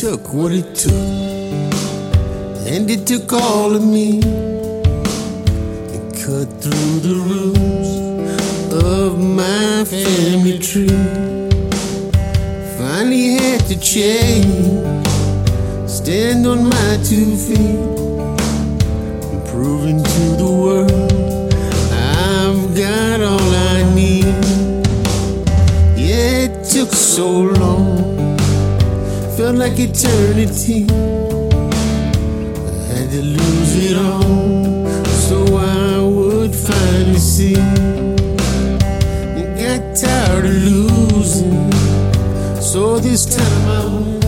took what it took, and it took all of me. And cut through the roots of my family tree. Finally had to change, stand on my two feet, and proving to the world felt like eternity. I had to lose it all so I would finally see. I got tired of losing, so this time I win.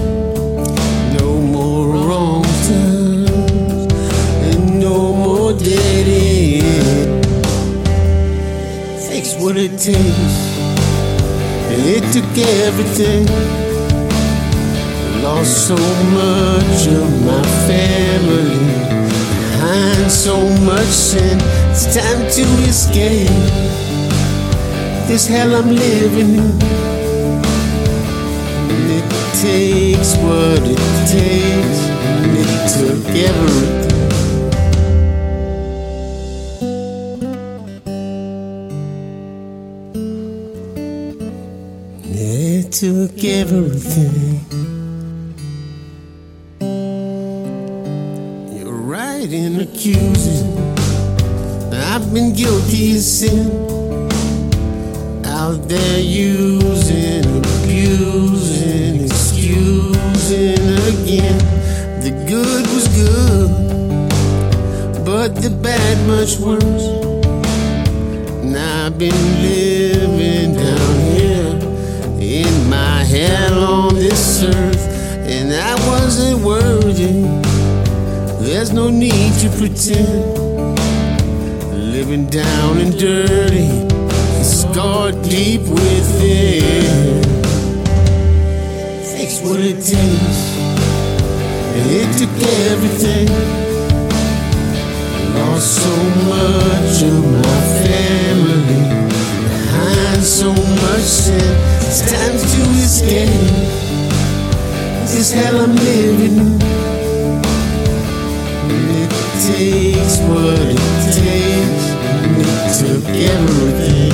No more wrong turns and no more dead ends. Takes what it takes, and it took everything. Lost so much of my family, behind so much sin. It's time to escape this hell I'm living in. And it takes what it takes, and it took everything. It took everything. Right in accusing. I've been guilty of sin. Out there using, abusing, excusing again. The good was good, but the bad much worse. And I've been living down here in my hell on this earth, and I wasn't worthy. There's no need to pretend. Living down and dirty, scarred deep within. Takes what it takes, and it took everything. Lost so much of my family, behind so much sin. It's time to escape this hell I'm living what it takes, and it took everything.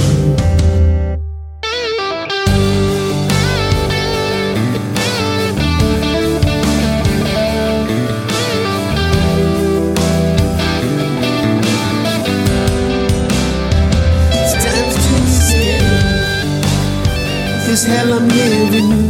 This hell I'm living in.